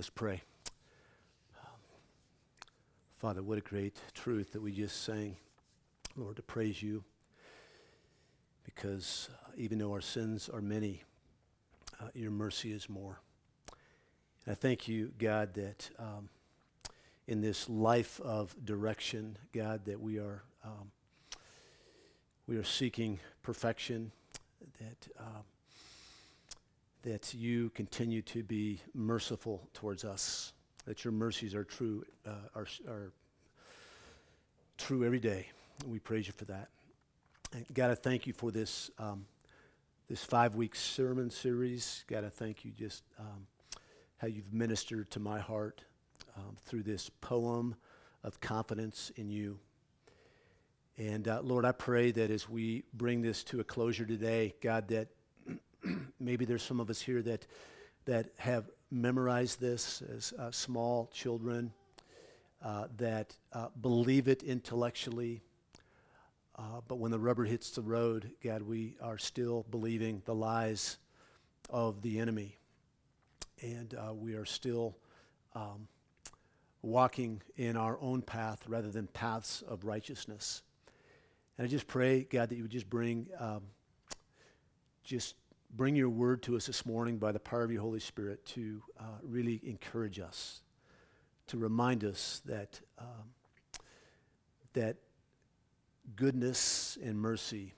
Let's pray. Father, what a great truth that we just sang, Lord, to praise you. Because uh, even though our sins are many, uh, your mercy is more. And I thank you, God, that um, in this life of direction, God, that we are um, we are seeking perfection, that uh, that you continue to be merciful towards us, that your mercies are true, uh, are, are true every day. We praise you for that. And God, I thank you for this um, this five week sermon series. God, I thank you just um, how you've ministered to my heart um, through this poem of confidence in you. And uh, Lord, I pray that as we bring this to a closure today, God, that maybe there's some of us here that, that have memorized this as uh, small children, uh, that uh, believe it intellectually. Uh, but when the rubber hits the road, God, we are still believing the lies of the enemy. And uh, we are still um, walking in our own path rather than paths of righteousness. And I just pray, God, that you would just bring, um, just bring your word to us this morning by the power of your Holy Spirit to uh, really encourage us, to remind us that, um, that goodness and mercy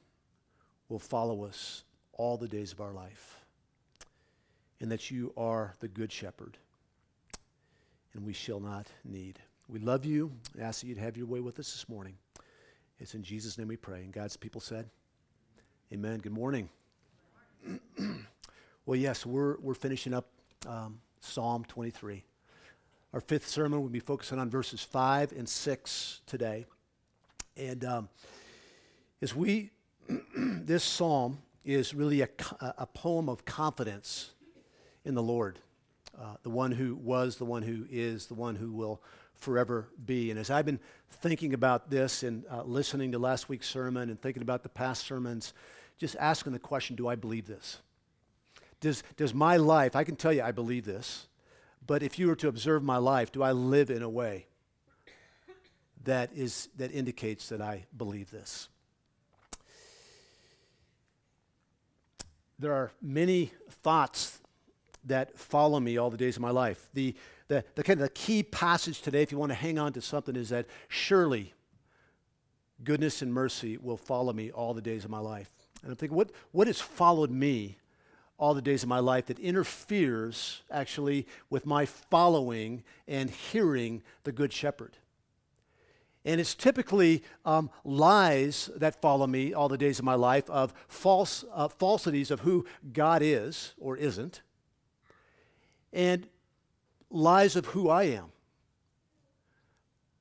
will follow us all the days of our life, and that you are the good shepherd, and we shall not need. We love you. I ask that you'd have your way with us this morning. It's in Jesus' name we pray. And God's people said, Amen. Good morning. well, yes, we're, we're finishing up um, Psalm 23. Our fifth sermon will be focusing on verses 5 and 6 today. And um, as we, this psalm is really a, a poem of confidence in the Lord, uh, the one who was, the one who is, the one who will forever be. And as I've been thinking about this and uh, listening to last week's sermon and thinking about the past sermons, just asking the question do I believe this? Does, does my life, I can tell you I believe this, but if you were to observe my life, do I live in a way that, is, that indicates that I believe this? There are many thoughts that follow me all the days of my life. The, the, the kind of the key passage today, if you want to hang on to something, is that surely goodness and mercy will follow me all the days of my life. And I'm thinking, what, what has followed me all the days of my life that interferes actually with my following and hearing the Good Shepherd? And it's typically um, lies that follow me all the days of my life of false uh, falsities of who God is or isn't, and lies of who I am.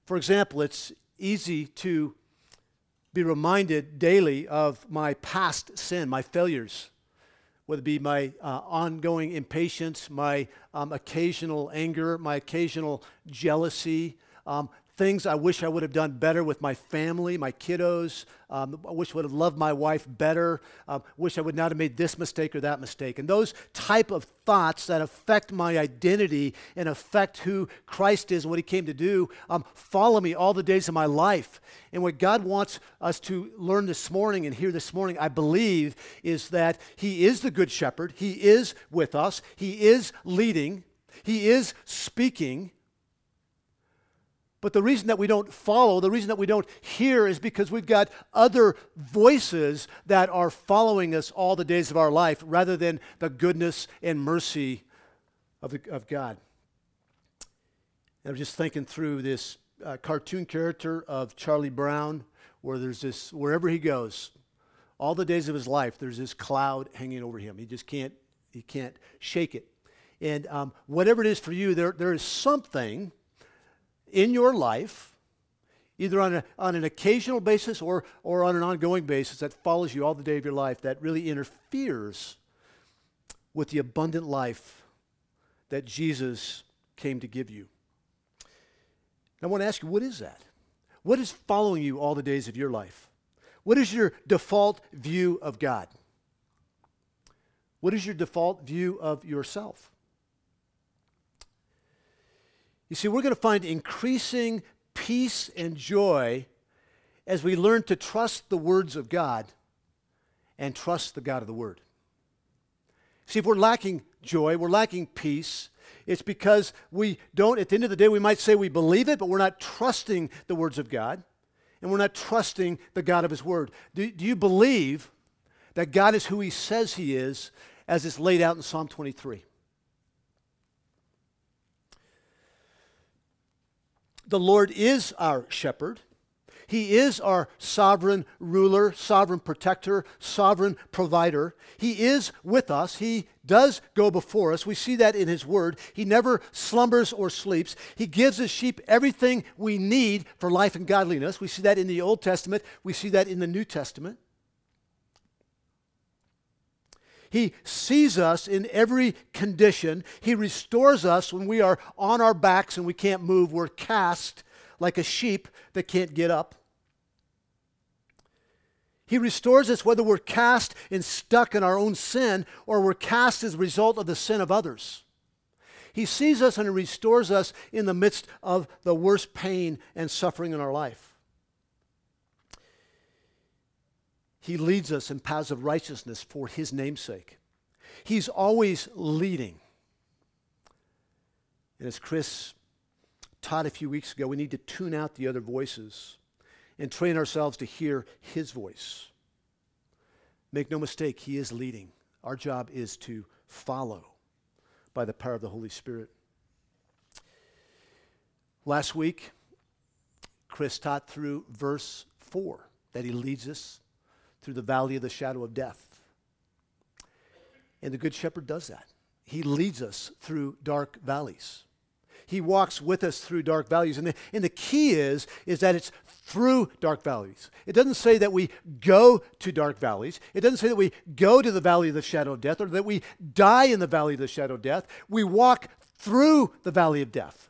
For example, it's easy to be reminded daily of my past sin, my failures, whether it be my uh, ongoing impatience, my um, occasional anger, my occasional jealousy, um, things I wish I would have done better with my family, my kiddos. Um, I wish I would have loved my wife better. Um, wish I would not have made this mistake or that mistake. And those type of thoughts that affect my identity and affect who Christ is and what he came to do um, follow me all the days of my life. And what God wants us to learn this morning and hear this morning, I believe, is that he is the good shepherd. He is with us. He is leading. He is speaking. But the reason that we don't follow, the reason that we don't hear is because we've got other voices that are following us all the days of our life rather than the goodness and mercy of, the, of God. And I'm just thinking through this uh, cartoon character of Charlie Brown, where there's this, wherever he goes, all the days of his life, there's this cloud hanging over him. He just can't, he can't shake it. And um, whatever it is for you, there, there is something in your life, either on, a, on an occasional basis or, or on an ongoing basis, that follows you all the day of your life, that really interferes with the abundant life that Jesus came to give you. I want to ask you, what is that? What is following you all the days of your life? What is your default view of God? What is your default view of yourself? You see, we're going to find increasing peace and joy as we learn to trust the words of God and trust the God of the Word. See, if we're lacking joy, we're lacking peace, it's because we don't, at the end of the day, we might say we believe it, but we're not trusting the words of God, and we're not trusting the God of His Word. Do, do you believe that God is who He says He is, as it's laid out in Psalm 23? The Lord is our shepherd. He is our sovereign ruler, sovereign protector, sovereign provider. He is with us. He does go before us. We see that in His Word. He never slumbers or sleeps. He gives His sheep everything we need for life and godliness. We see that in the Old Testament. We see that in the New Testament. He sees us in every condition. He restores us when we are on our backs and we can't move. We're cast like a sheep that can't get up. He restores us whether we're cast and stuck in our own sin or we're cast as a result of the sin of others. He sees us and restores us in the midst of the worst pain and suffering in our life. He leads us in paths of righteousness for His namesake. He's always leading. And as Chris taught a few weeks ago, we need to tune out the other voices and train ourselves to hear His voice. Make no mistake, He is leading. Our job is to follow by the power of the Holy Spirit. Last week, Chris taught through verse 4 that He leads us through the valley of the shadow of death. And the Good Shepherd does that. He leads us through dark valleys. He walks with us through dark valleys. And the, and the key is, is that it's through dark valleys. It doesn't say that we go to dark valleys. It doesn't say that we go to the valley of the shadow of death or that we die in the valley of the shadow of death. We walk through the valley of death.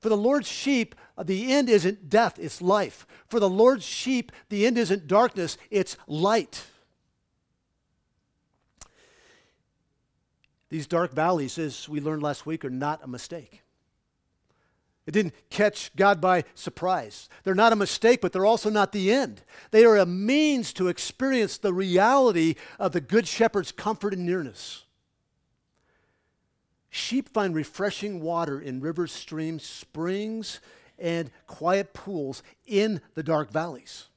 For the Lord's sheep, the end isn't death, it's life. For the Lord's sheep, the end isn't darkness, it's light. These dark valleys, as we learned last week, are not a mistake. It didn't catch God by surprise. They're not a mistake, but they're also not the end. They are a means to experience the reality of the Good Shepherd's comfort and nearness. Sheep find refreshing water in rivers, streams, springs, and quiet pools in the dark valleys.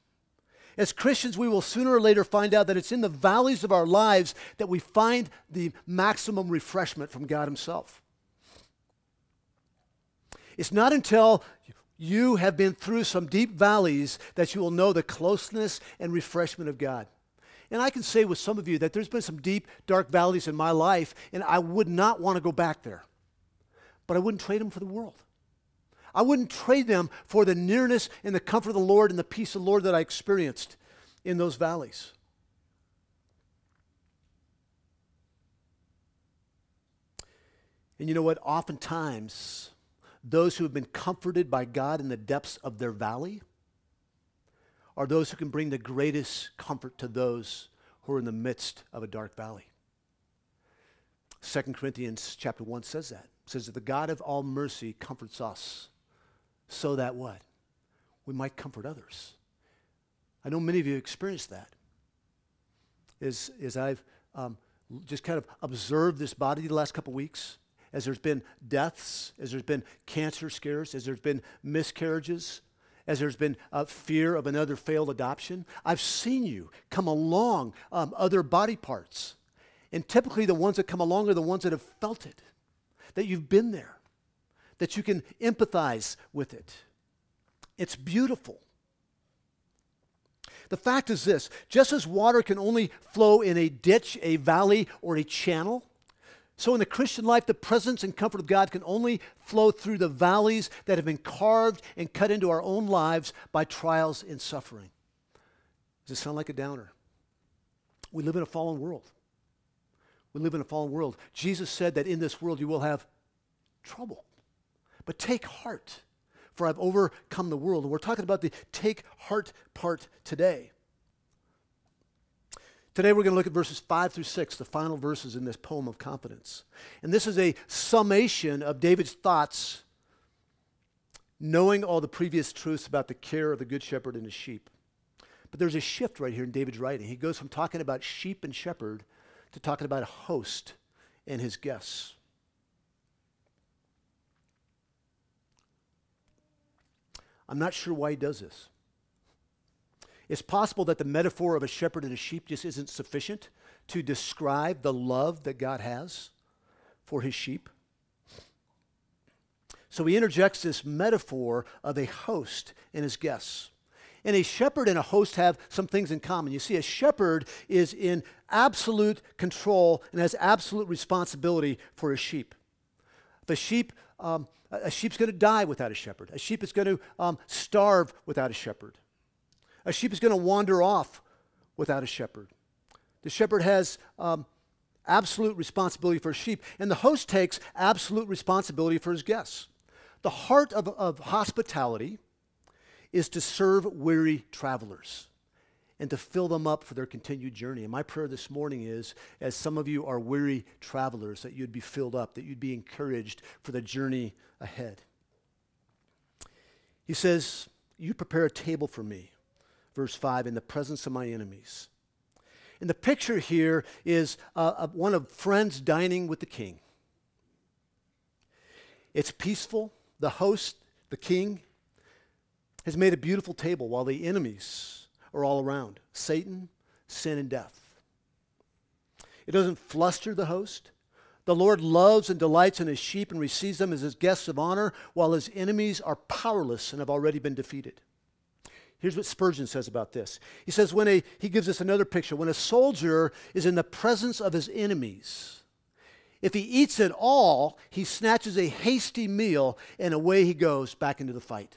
As Christians, we will sooner or later find out that it's in the valleys of our lives that we find the maximum refreshment from God Himself. It's not until you have been through some deep valleys that you will know the closeness and refreshment of God. And I can say with some of you that there's been some deep, dark valleys in my life, and I would not want to go back there. But I wouldn't trade them for the world. I wouldn't trade them for the nearness and the comfort of the Lord and the peace of the Lord that I experienced in those valleys. And you know what? Oftentimes, those who have been comforted by God in the depths of their valley are those who can bring the greatest comfort to those who are in the midst of a dark valley. 2 Corinthians chapter 1 says that. It says that the God of all mercy comforts us so that what? We might comfort others. I know many of you experienced that. As, as I've um, just kind of observed this body the last couple weeks, as there's been deaths, as there's been cancer scares, as there's been miscarriages, as there's been uh, fear of another failed adoption. I've seen you come along um, other body parts. And typically, the ones that come along are the ones that have felt it, that you've been there, that you can empathize with it. It's beautiful. The fact is this just as water can only flow in a ditch, a valley, or a channel, so, in the Christian life, the presence and comfort of God can only flow through the valleys that have been carved and cut into our own lives by trials and suffering. Does it sound like a downer? We live in a fallen world. We live in a fallen world. Jesus said that in this world you will have trouble. But take heart, for I've overcome the world. And we're talking about the take heart part today. Today we're going to look at verses 5 through 6, the final verses in this poem of confidence. And this is a summation of David's thoughts knowing all the previous truths about the care of the good shepherd and his sheep. But there's a shift right here in David's writing. He goes from talking about sheep and shepherd to talking about a host and his guests. I'm not sure why he does this. It's possible that the metaphor of a shepherd and a sheep just isn't sufficient to describe the love that God has for his sheep. So he interjects this metaphor of a host and his guests. And a shepherd and a host have some things in common. You see, a shepherd is in absolute control and has absolute responsibility for his sheep. The sheep, um, a sheep's going to die without a shepherd. A sheep is going to um, starve without a shepherd. A sheep is going to wander off without a shepherd. The shepherd has um, absolute responsibility for his sheep, and the host takes absolute responsibility for his guests. The heart of, of hospitality is to serve weary travelers and to fill them up for their continued journey. And my prayer this morning is, as some of you are weary travelers, that you'd be filled up, that you'd be encouraged for the journey ahead. He says, You prepare a table for me, verse 5, in the presence of my enemies. And the picture here is uh, one of friends dining with the king. It's peaceful. The host, the king, has made a beautiful table while the enemies are all around Satan, sin, and death. It doesn't fluster the host. The Lord loves and delights in his sheep and receives them as his guests of honor, while his enemies are powerless and have already been defeated. Here's what Spurgeon says about this. He says, when a, he gives us another picture. When a soldier is in the presence of his enemies, if he eats at all, he snatches a hasty meal and away he goes back into the fight.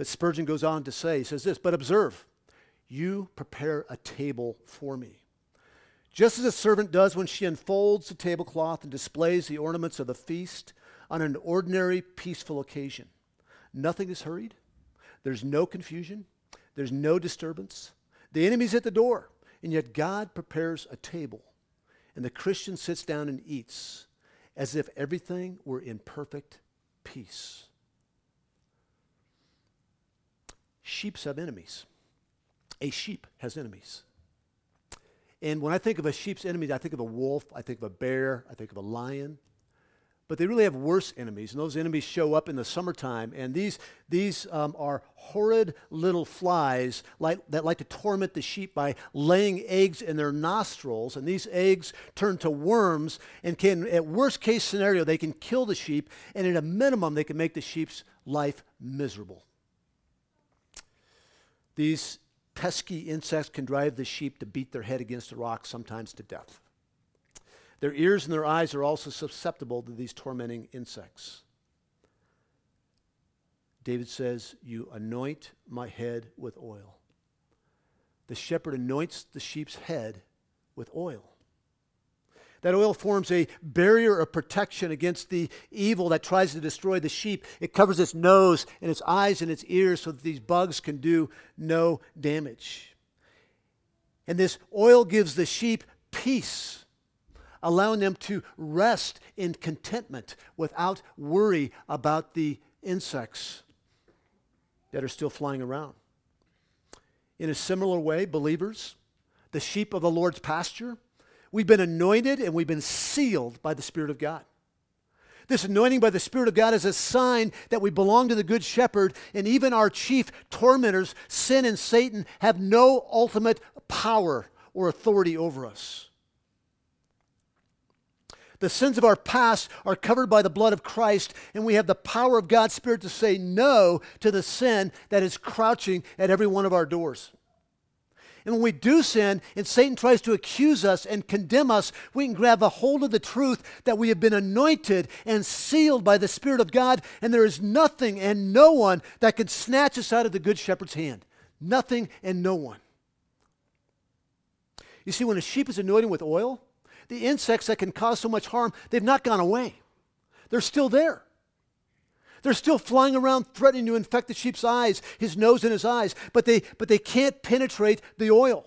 But Spurgeon goes on to say, he says this, but observe, you prepare a table for me. Just as a servant does when she unfolds the tablecloth and displays the ornaments of the feast on an ordinary, peaceful occasion. Nothing is hurried, there's no confusion, there's no disturbance. The enemy's at the door, and yet God prepares a table, and the Christian sits down and eats as if everything were in perfect peace. Sheep have enemies. A sheep has enemies. And when I think of a sheep's enemies, I think of a wolf, I think of a bear, I think of a lion. But they really have worse enemies, and those enemies show up in the summertime. And these, these um, are horrid little flies like, that like to torment the sheep by laying eggs in their nostrils. And these eggs turn to worms and can, at worst case scenario, they can kill the sheep. And at a minimum, they can make the sheep's life miserable. These pesky insects can drive the sheep to beat their head against a rock, sometimes to death. Their ears and their eyes are also susceptible to these tormenting insects. David says, You anoint my head with oil. The shepherd anoints the sheep's head with oil. That oil forms a barrier of protection against the evil that tries to destroy the sheep. It covers its nose and its eyes and its ears so that these bugs can do no damage. And this oil gives the sheep peace, allowing them to rest in contentment without worry about the insects that are still flying around. In a similar way, believers, the sheep of the Lord's pasture, We've been anointed and we've been sealed by the Spirit of God. This anointing by the Spirit of God is a sign that we belong to the Good Shepherd, and even our chief tormentors, sin and Satan, have no ultimate power or authority over us. The sins of our past are covered by the blood of Christ, and we have the power of God's Spirit to say no to the sin that is crouching at every one of our doors. And when we do sin and Satan tries to accuse us and condemn us, we can grab a hold of the truth that we have been anointed and sealed by the Spirit of God, and there is nothing and no one that can snatch us out of the Good Shepherd's hand. Nothing and no one. You see, when a sheep is anointed with oil, the insects that can cause so much harm, they've not gone away. They're still there. They're still flying around threatening to infect the sheep's eyes, his nose and his eyes, but they, but they can't penetrate the oil.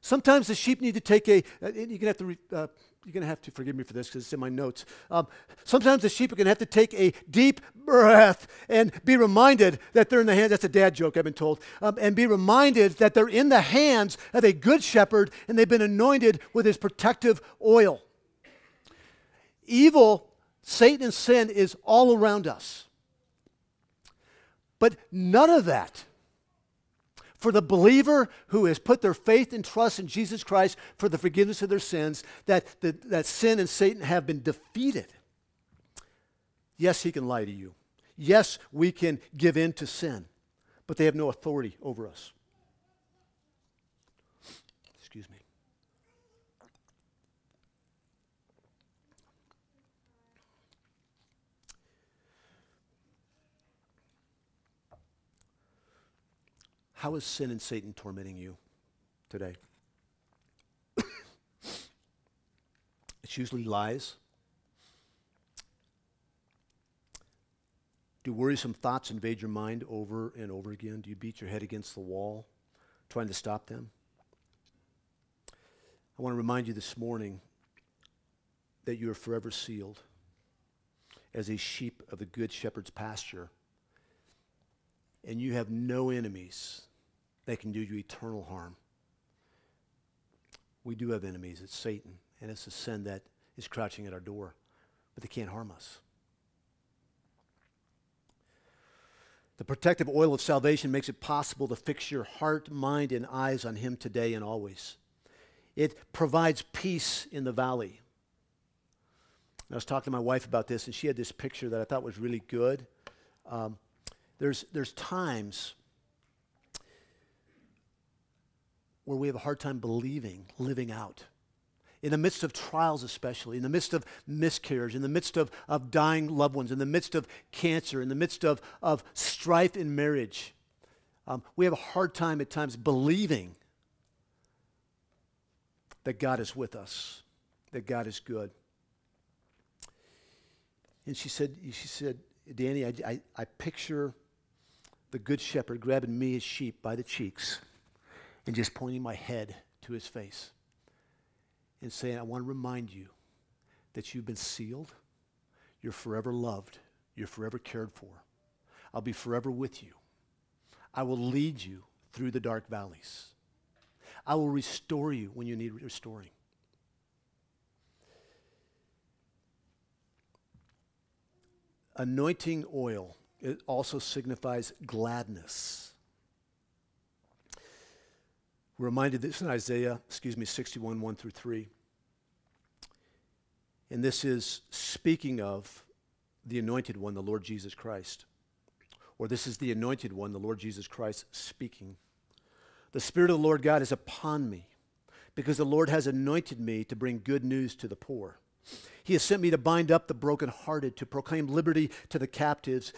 Sometimes the sheep need to take a, uh, you're going to have to, re, uh, you're going to have to forgive me for this because it's in my notes. Um, sometimes the sheep are going to have to take a deep breath and be reminded that they're in the hands, that's a dad joke I've been told, um, and be reminded that they're in the hands of a good shepherd and they've been anointed with his protective oil. Evil, Satan, and sin is all around us. But none of that for the believer who has put their faith and trust in Jesus Christ for the forgiveness of their sins, that, that, that sin and Satan have been defeated. Yes, he can lie to you. Yes, we can give in to sin, but they have no authority over us. Excuse me. How is sin and Satan tormenting you today? it's usually lies. Do worrisome thoughts invade your mind over and over again? Do you beat your head against the wall trying to stop them? I want to remind you this morning that you are forever sealed as a sheep of the good shepherd's pasture, and you have no enemies they can do you eternal harm. We do have enemies. It's Satan, and it's the sin that is crouching at our door, but they can't harm us. The protective oil of salvation makes it possible to fix your heart, mind, and eyes on Him today and always. It provides peace in the valley. I was talking to my wife about this, and she had this picture that I thought was really good. Um, there's, there's times where we have a hard time believing, living out. In the midst of trials, especially, in the midst of miscarriage, in the midst of, of dying loved ones, in the midst of cancer, in the midst of, of strife in marriage, um, we have a hard time at times believing that God is with us, that God is good. And she said, she said, Danny, I, I, I picture the good shepherd grabbing me as sheep by the cheeks and just pointing my head to his face and saying, I want to remind you that you've been sealed, you're forever loved, you're forever cared for. I'll be forever with you. I will lead you through the dark valleys. I will restore you when you need restoring. Anointing oil, it also signifies gladness. We're reminded this in Isaiah, excuse me, 61, 1 through 3. And this is speaking of the anointed one, the Lord Jesus Christ. Or this is the anointed one, the Lord Jesus Christ, speaking. The Spirit of the Lord God is upon me, because the Lord has anointed me to bring good news to the poor. He has sent me to bind up the brokenhearted, to proclaim liberty to the captives,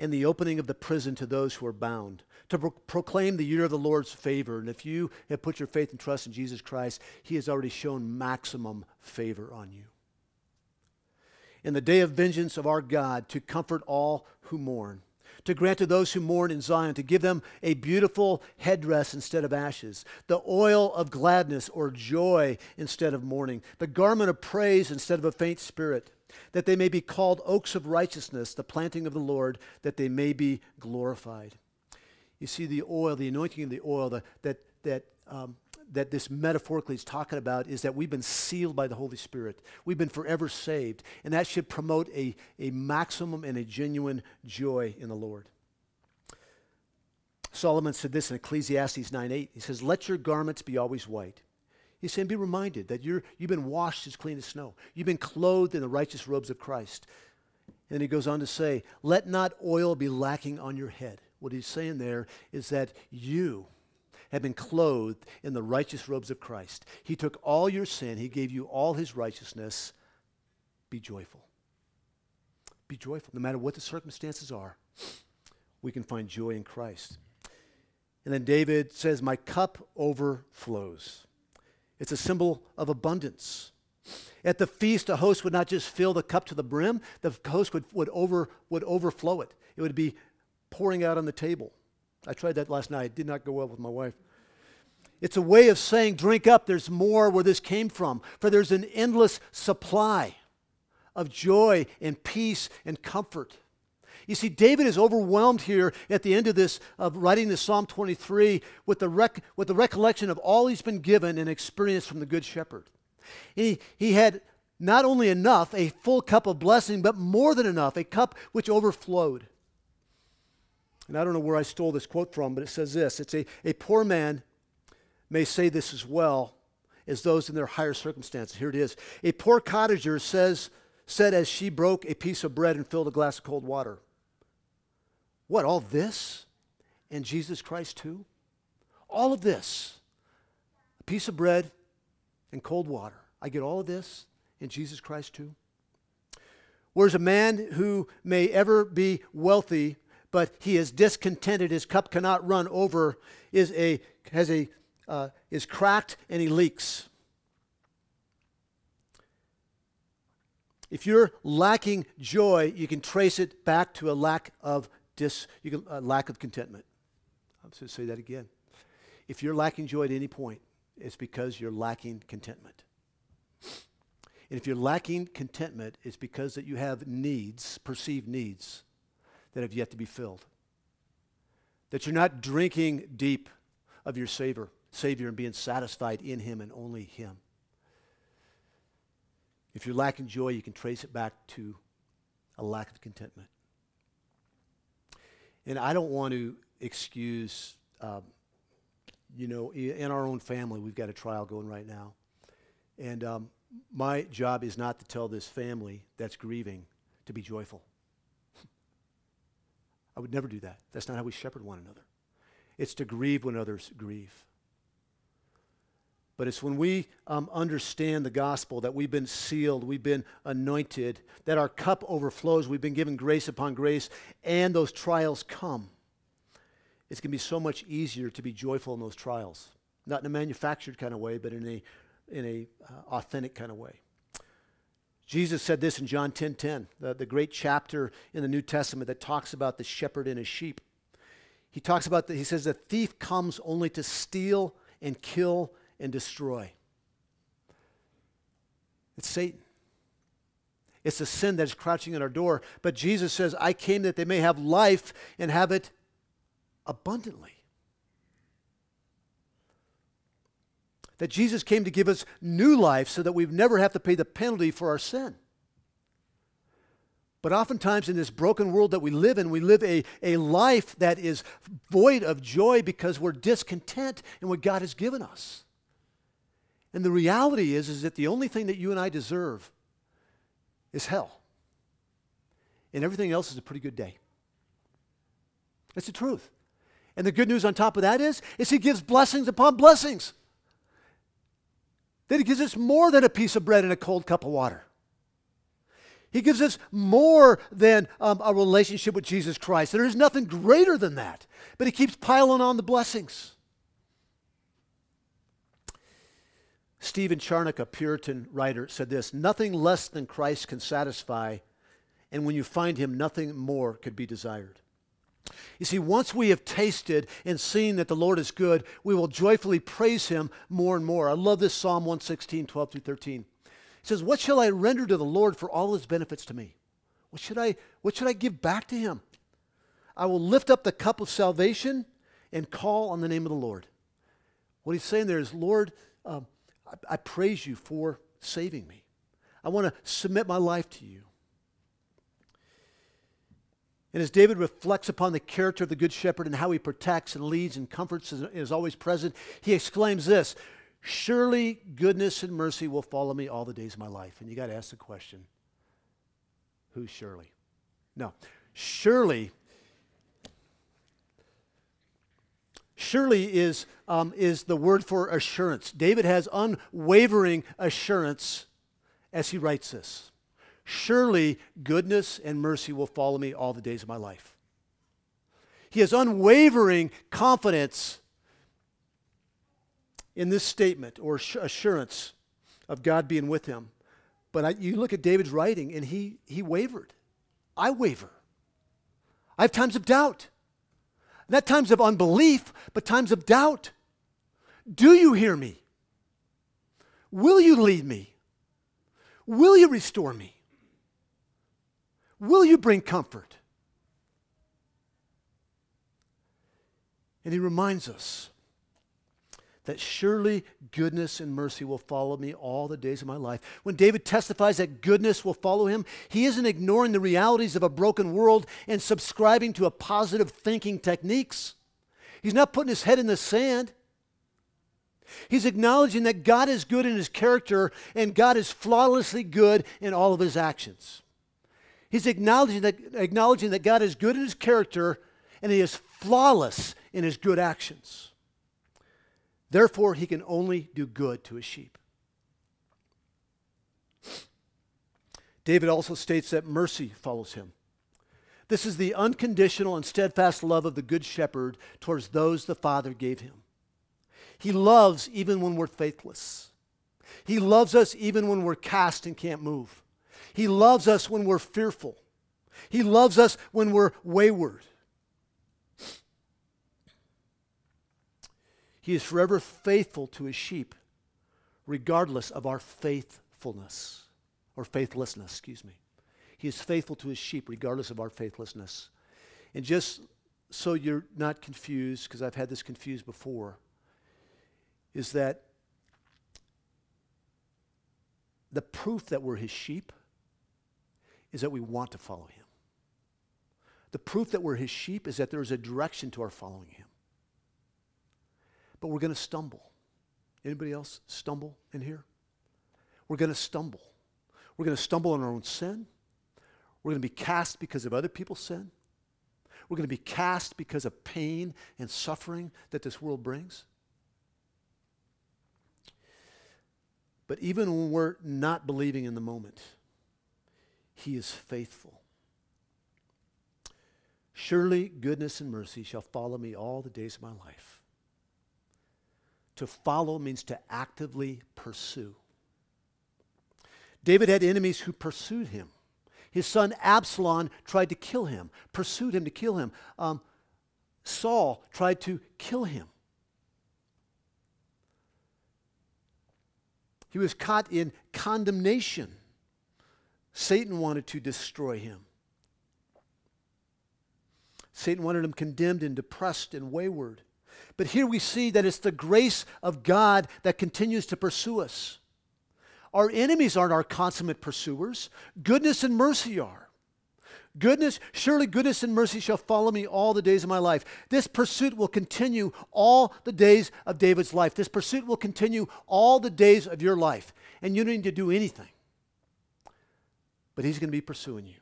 and the opening of the prison to those who are bound, to pro- proclaim the year of the Lord's favor. And if you have put your faith and trust in Jesus Christ, He has already shown maximum favor on you. In the day of vengeance of our God, to comfort all who mourn, to grant to those who mourn in Zion, to give them a beautiful headdress instead of ashes, the oil of gladness or joy instead of mourning, the garment of praise instead of a faint spirit that they may be called oaks of righteousness, the planting of the Lord, that they may be glorified. You see, the oil, the anointing of the oil, the, that, that, um, that this metaphorically is talking about is that we've been sealed by the Holy Spirit. We've been forever saved. And that should promote a, a maximum and a genuine joy in the Lord. Solomon said this in Ecclesiastes 9 8. He says, Let your garments be always white He's saying, be reminded that you're, you've been washed as clean as snow. You've been clothed in the righteous robes of Christ. And then he goes on to say, let not oil be lacking on your head. What he's saying there is that you have been clothed in the righteous robes of Christ. He took all your sin, he gave you all his righteousness. Be joyful. Be joyful. No matter what the circumstances are, we can find joy in Christ. And then David says, My cup overflows. It's a symbol of abundance. At the feast, a host would not just fill the cup to the brim, the host would, would, over, would overflow it. It would be pouring out on the table. I tried that last night. It did not go well with my wife. It's a way of saying, drink up, there's more where this came from. For there's an endless supply of joy and peace and comfort. You see, David is overwhelmed here at the end of this, of writing this Psalm 23, with the, rec- with the recollection of all he's been given and experienced from the Good Shepherd. He, he had not only enough, a full cup of blessing, but more than enough, a cup which overflowed. And I don't know where I stole this quote from, but it says this It's a, a poor man may say this as well as those in their higher circumstances. Here it is. A poor cottager says, said as she broke a piece of bread and filled a glass of cold water. What, all this? And Jesus Christ too? All of this. A piece of bread and cold water. I get all of this and Jesus Christ too? Whereas a man who may ever be wealthy, but he is discontented, his cup cannot run over, is, a, has a, uh, is cracked and he leaks. If you're lacking joy, you can trace it back to a lack of dis, you can, uh, lack of contentment. I'm going to say that again. If you're lacking joy at any point, it's because you're lacking contentment. And if you're lacking contentment, it's because that you have needs, perceived needs, that have yet to be filled. That you're not drinking deep of your Savior, Savior and being satisfied in Him and only Him. If you're lacking joy, you can trace it back to a lack of contentment. And I don't want to excuse, um, you know, in our own family, we've got a trial going right now. And um, my job is not to tell this family that's grieving to be joyful. I would never do that. That's not how we shepherd one another. It's to grieve when others grieve. But it's when we um, understand the gospel that we've been sealed, we've been anointed, that our cup overflows, we've been given grace upon grace, and those trials come. It's going to be so much easier to be joyful in those trials. Not in a manufactured kind of way, but in a, in a uh, authentic kind of way. Jesus said this in John 10:10, 10, 10, the, the great chapter in the New Testament that talks about the shepherd and his sheep. He talks about that, he says the thief comes only to steal and kill and destroy. It's Satan. It's the sin that is crouching at our door. But Jesus says, I came that they may have life and have it abundantly. That Jesus came to give us new life so that we never have to pay the penalty for our sin. But oftentimes in this broken world that we live in, we live a, a life that is void of joy because we're discontent in what God has given us. And the reality is, is that the only thing that you and I deserve is hell. And everything else is a pretty good day. That's the truth. And the good news on top of that is, is he gives blessings upon blessings. That he gives us more than a piece of bread and a cold cup of water. He gives us more than um, a relationship with Jesus Christ. There is nothing greater than that. But he keeps piling on the blessings. Stephen Charnock, a Puritan writer, said this Nothing less than Christ can satisfy, and when you find him, nothing more could be desired. You see, once we have tasted and seen that the Lord is good, we will joyfully praise him more and more. I love this Psalm 116, 12 through 13. It says, What shall I render to the Lord for all his benefits to me? What should I, what should I give back to him? I will lift up the cup of salvation and call on the name of the Lord. What he's saying there is, Lord, um, I, I praise you for saving me. I want to submit my life to you. And as David reflects upon the character of the Good Shepherd and how he protects and leads and comforts and is always present, he exclaims this Surely goodness and mercy will follow me all the days of my life. And you got to ask the question who's surely? No. Surely Surely is, um, is the word for assurance. David has unwavering assurance as he writes this. Surely goodness and mercy will follow me all the days of my life. He has unwavering confidence in this statement or assurance of God being with him. But I, you look at David's writing and he, he wavered. I waver. I have times of doubt. Not times of unbelief, but times of doubt. Do you hear me? Will you lead me? Will you restore me? Will you bring comfort? And he reminds us that surely goodness and mercy will follow me all the days of my life. When David testifies that goodness will follow him, he isn't ignoring the realities of a broken world and subscribing to a positive thinking techniques. He's not putting his head in the sand. He's acknowledging that God is good in his character and God is flawlessly good in all of his actions. He's acknowledging that, acknowledging that God is good in his character and he is flawless in his good actions. Therefore, he can only do good to his sheep. David also states that mercy follows him. This is the unconditional and steadfast love of the Good Shepherd towards those the Father gave him. He loves even when we're faithless. He loves us even when we're cast and can't move. He loves us when we're fearful. He loves us when we're wayward. He is forever faithful to his sheep, regardless of our faithfulness or faithlessness, excuse me. He is faithful to his sheep, regardless of our faithlessness. And just so you're not confused, because I've had this confused before, is that the proof that we're his sheep is that we want to follow him. The proof that we're his sheep is that there is a direction to our following him but we're going to stumble. Anybody else stumble in here? We're going to stumble. We're going to stumble in our own sin. We're going to be cast because of other people's sin. We're going to be cast because of pain and suffering that this world brings. But even when we're not believing in the moment, He is faithful. Surely goodness and mercy shall follow me all the days of my life. To follow means to actively pursue. David had enemies who pursued him. His son Absalom tried to kill him, pursued him to kill him. Um, Saul tried to kill him. He was caught in condemnation. Satan wanted to destroy him. Satan wanted him condemned and depressed and wayward. But here we see that it's the grace of God that continues to pursue us. Our enemies aren't our consummate pursuers, goodness and mercy are. Goodness, surely goodness and mercy shall follow me all the days of my life. This pursuit will continue all the days of David's life. This pursuit will continue all the days of your life. And you don't need to do anything. But he's going to be pursuing you.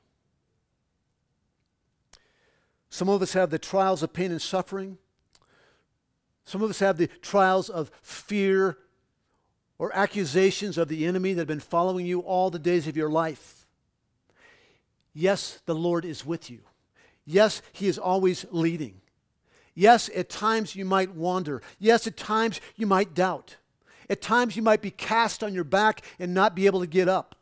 Some of us have the trials of pain and suffering. Some of us have the trials of fear or accusations of the enemy that have been following you all the days of your life. Yes, the Lord is with you. Yes, He is always leading. Yes, at times you might wander. Yes, at times you might doubt. At times you might be cast on your back and not be able to get up.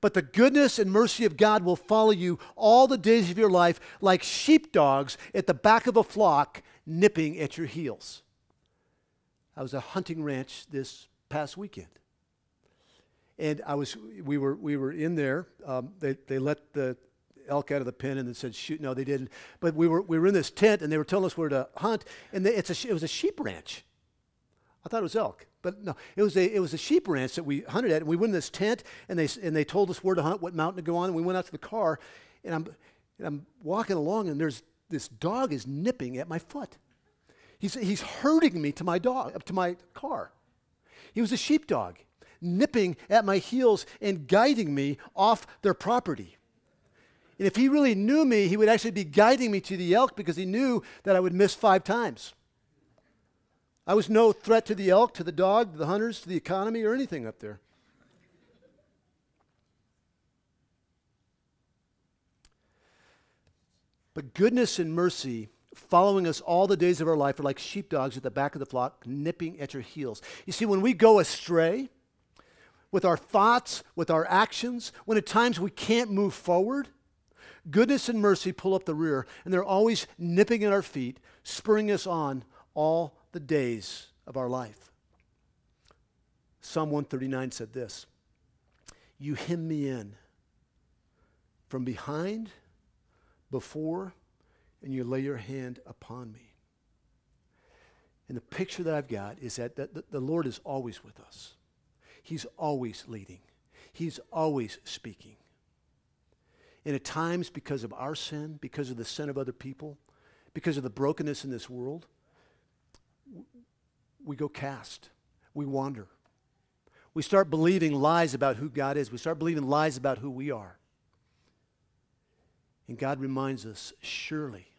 But the goodness and mercy of God will follow you all the days of your life like sheepdogs at the back of a flock nipping at your heels. I was a hunting ranch this past weekend. And I was, we were, we were in there. Um, they, they let the elk out of the pen and then said, shoot. No, they didn't. But we were, we were in this tent and they were telling us where to hunt. And they, it's a, it was a sheep ranch. I thought it was elk. But no, it was a it was a sheep ranch that we hunted at, and we went in this tent, and they and they told us where to hunt, what mountain to go on, and we went out to the car, and I'm and I'm walking along, and there's this dog is nipping at my foot. He's he's herding me to my dog up to my car. He was a sheepdog, nipping at my heels and guiding me off their property. And if he really knew me, he would actually be guiding me to the elk because he knew that I would miss five times. I was no threat to the elk, to the dog, to the hunters, to the economy, or anything up there. But goodness and mercy following us all the days of our life are like sheepdogs at the back of the flock, nipping at your heels. You see, when we go astray with our thoughts, with our actions, when at times we can't move forward, goodness and mercy pull up the rear, and they're always nipping at our feet, spurring us on all the days of our life. Psalm 139 said this You hem me in from behind, before, and you lay your hand upon me. And the picture that I've got is that, that the Lord is always with us. He's always leading. He's always speaking. And at times, because of our sin, because of the sin of other people, because of the brokenness in this world, we go cast. We wander. We start believing lies about who God is. We start believing lies about who we are. And God reminds us surely,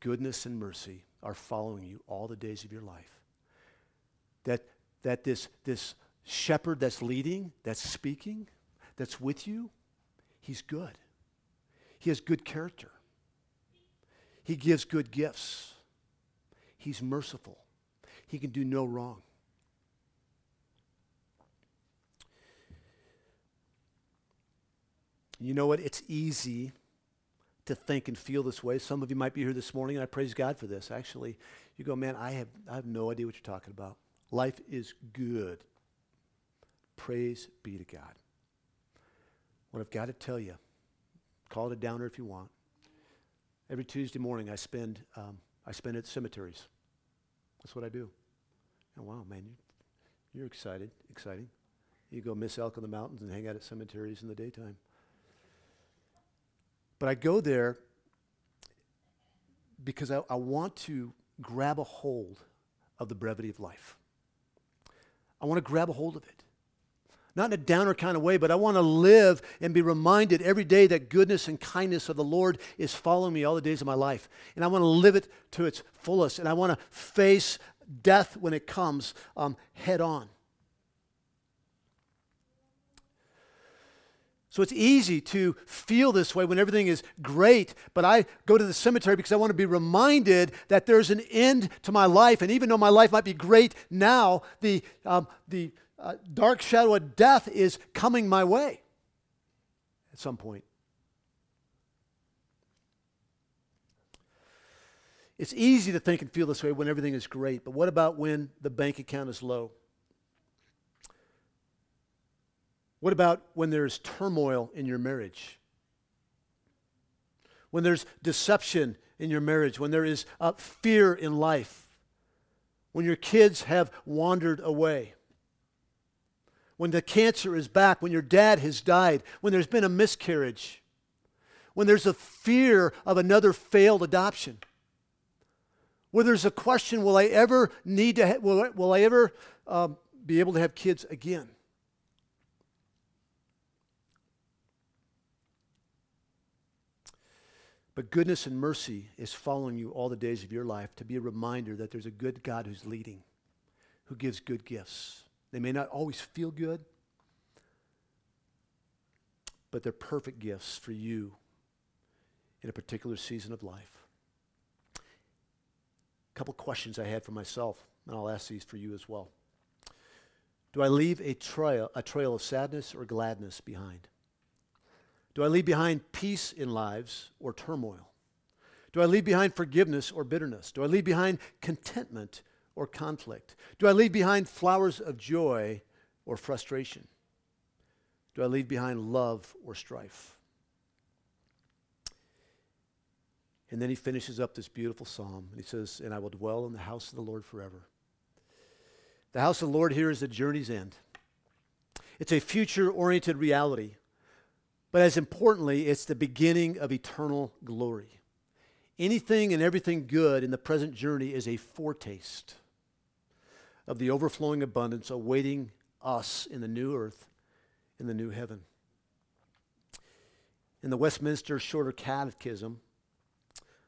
goodness and mercy are following you all the days of your life. That, that this, this shepherd that's leading, that's speaking, that's with you, he's good. He has good character. He gives good gifts. He's merciful. He can do no wrong. You know what? It's easy to think and feel this way. Some of you might be here this morning, and I praise God for this. Actually, you go, man, I have, I have no idea what you're talking about. Life is good. Praise be to God. What I've got to tell you, call it a downer if you want. Every Tuesday morning, I spend, um, I spend at cemeteries. That's what I do. And wow, man, you, you're excited, exciting. You go miss elk in the mountains and hang out at cemeteries in the daytime. But I go there because I, I want to grab a hold of the brevity of life. I want to grab a hold of it. Not in a downer kind of way, but I want to live and be reminded every day that goodness and kindness of the Lord is following me all the days of my life. And I want to live it to its fullest. And I want to face death when it comes um, head on. So it's easy to feel this way when everything is great, but I go to the cemetery because I want to be reminded that there's an end to my life. And even though my life might be great now, the, um, the uh, dark shadow of death is coming my way at some point. It's easy to think and feel this way when everything is great, but what about when the bank account is low? What about when there's turmoil in your marriage? When there's deception in your marriage? When there is uh, fear in life? When your kids have wandered away? When the cancer is back? When your dad has died? When there's been a miscarriage? When there's a fear of another failed adoption? Where there's a question, will I ever need to, ha- will, I, will I ever um, be able to have kids again? But goodness and mercy is following you all the days of your life to be a reminder that there's a good God who's leading, who gives good gifts. They may not always feel good, but they're perfect gifts for you in a particular season of life. A couple questions I had for myself, and I'll ask these for you as well. Do I leave a trail, a trail of sadness or gladness behind? Do I leave behind peace in lives or turmoil? Do I leave behind forgiveness or bitterness? Do I leave behind contentment or conflict? Do I leave behind flowers of joy or frustration? Do I leave behind love or strife? And then he finishes up this beautiful psalm and he says, And I will dwell in the house of the Lord forever. The house of the Lord here is the journey's end. It's a future oriented reality but as importantly, it's the beginning of eternal glory. Anything and everything good in the present journey is a foretaste of the overflowing abundance awaiting us in the new earth, in the new heaven. In the Westminster Shorter Catechism,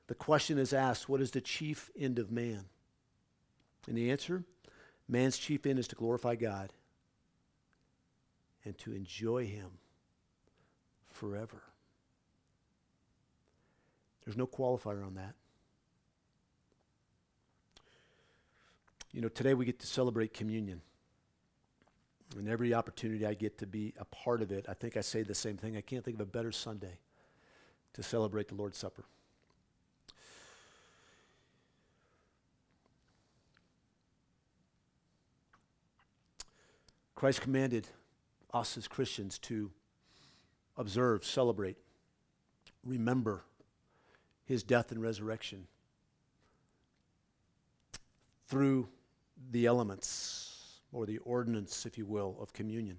the question is asked what is the chief end of man? And the answer man's chief end is to glorify God and to enjoy Him forever. There's no qualifier on that. You know, today we get to celebrate communion. And every opportunity I get to be a part of it, I think I say the same thing. I can't think of a better Sunday to celebrate the Lord's Supper. Christ commanded us as Christians to observe, celebrate, remember his death and resurrection through the elements or the ordinance, if you will, of communion.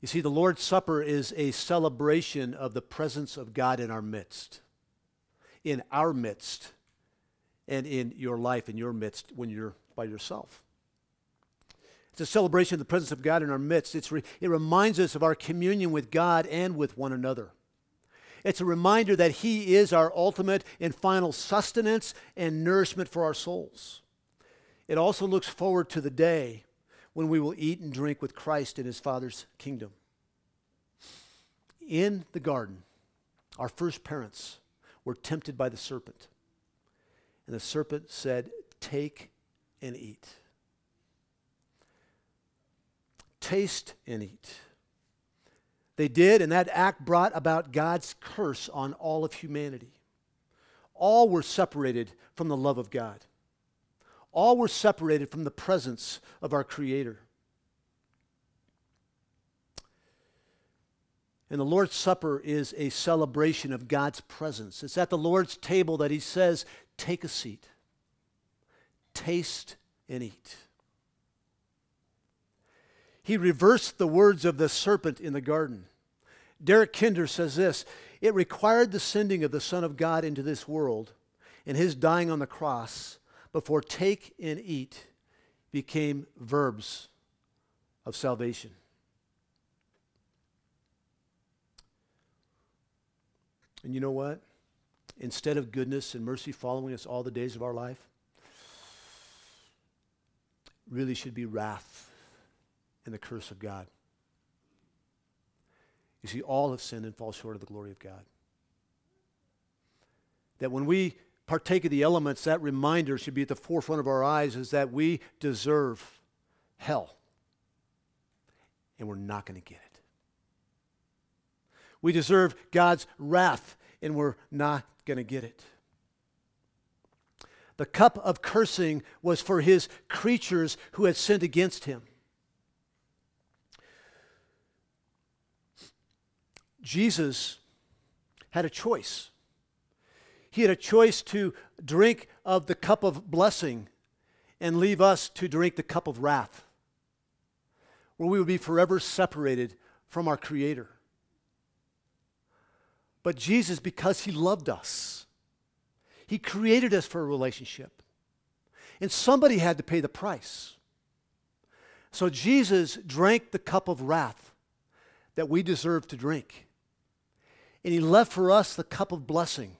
You see, the Lord's Supper is a celebration of the presence of God in our midst, in our midst, and in your life, in your midst, when you're by yourself. It's a celebration of the presence of God in our midst. Re- it reminds us of our communion with God and with one another. It's a reminder that He is our ultimate and final sustenance and nourishment for our souls. It also looks forward to the day when we will eat and drink with Christ in his Father's kingdom. In the garden, our first parents were tempted by the serpent. And the serpent said, Take and eat. Taste and eat. They did, and that act brought about God's curse on all of humanity. All were separated from the love of God. All were separated from the presence of our Creator. And the Lord's Supper is a celebration of God's presence. It's at the Lord's table that He says, Take a seat, taste and eat. He reversed the words of the serpent in the garden. Derek Kidner says this It required the sending of the Son of God into this world and His dying on the cross before take and eat became verbs of salvation. And you know what? Instead of goodness and mercy following us all the days of our life, really should be wrath and the curse of God. You see, all have sinned and fall short of the glory of God. That when we partake of the elements, that reminder should be at the forefront of our eyes is that we deserve hell. And we're not going to get it. We deserve God's wrath, and we're not going to get it. The cup of cursing was for his creatures who had sinned against him. Jesus had a choice. He had a choice to drink of the cup of blessing and leave us to drink the cup of wrath, where we would be forever separated from our Creator. But Jesus, because He loved us, He created us for a relationship. And somebody had to pay the price. So Jesus drank the cup of wrath that we deserve to drink. And He left for us the cup of blessing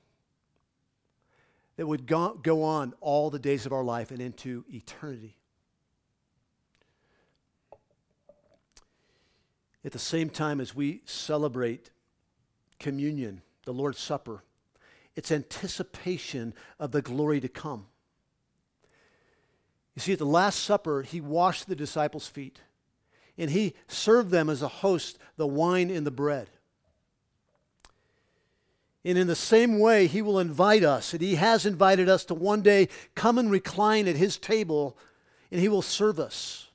that would go, on all the days of our life and into eternity. At the same time as we celebrate communion, the Lord's Supper, it's anticipation of the glory to come. You see, at the Last Supper, he washed the disciples' feet and he served them as a host the wine and the bread. And in the same way, He will invite us, and He has invited us to one day come and recline at His table, and He will serve us.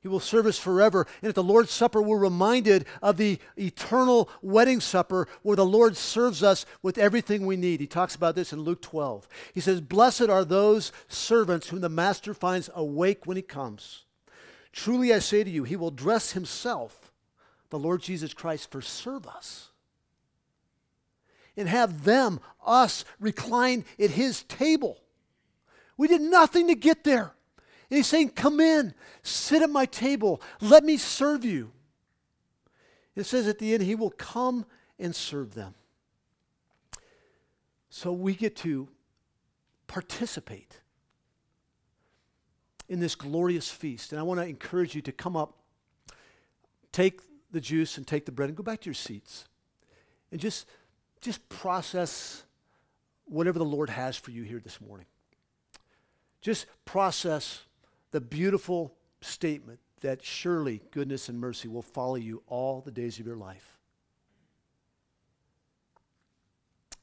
He will serve us forever. And at the Lord's Supper, we're reminded of the eternal wedding supper where the Lord serves us with everything we need. He talks about this in Luke 12. He says, Blessed are those servants whom the master finds awake when he comes. Truly I say to you, he will dress himself, the Lord Jesus Christ, for service and have them, us, recline at his table. We did nothing to get there. And he's saying, Come in, sit at my table, let me serve you. It says at the end, he will come and serve them. So we get to participate in this glorious feast. And I want to encourage you to come up, take the juice and take the bread, and go back to your seats. And just just process whatever the Lord has for you here this morning. Just process the beautiful statement that surely goodness and mercy will follow you all the days of your life.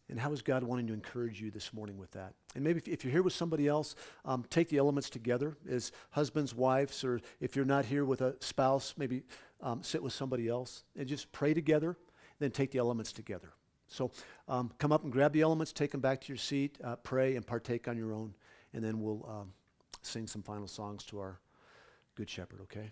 And how is God wanting to encourage you this morning with that? And maybe if, if you're here with somebody else, um, take the elements together as husbands, wives, or if you're not here with a spouse, maybe um, sit with somebody else and just pray together, then take the elements together. So um, come up and grab the elements, take them back to your seat, uh, pray, and partake on your own. And then we'll um, sing some final songs to our Good Shepherd, okay?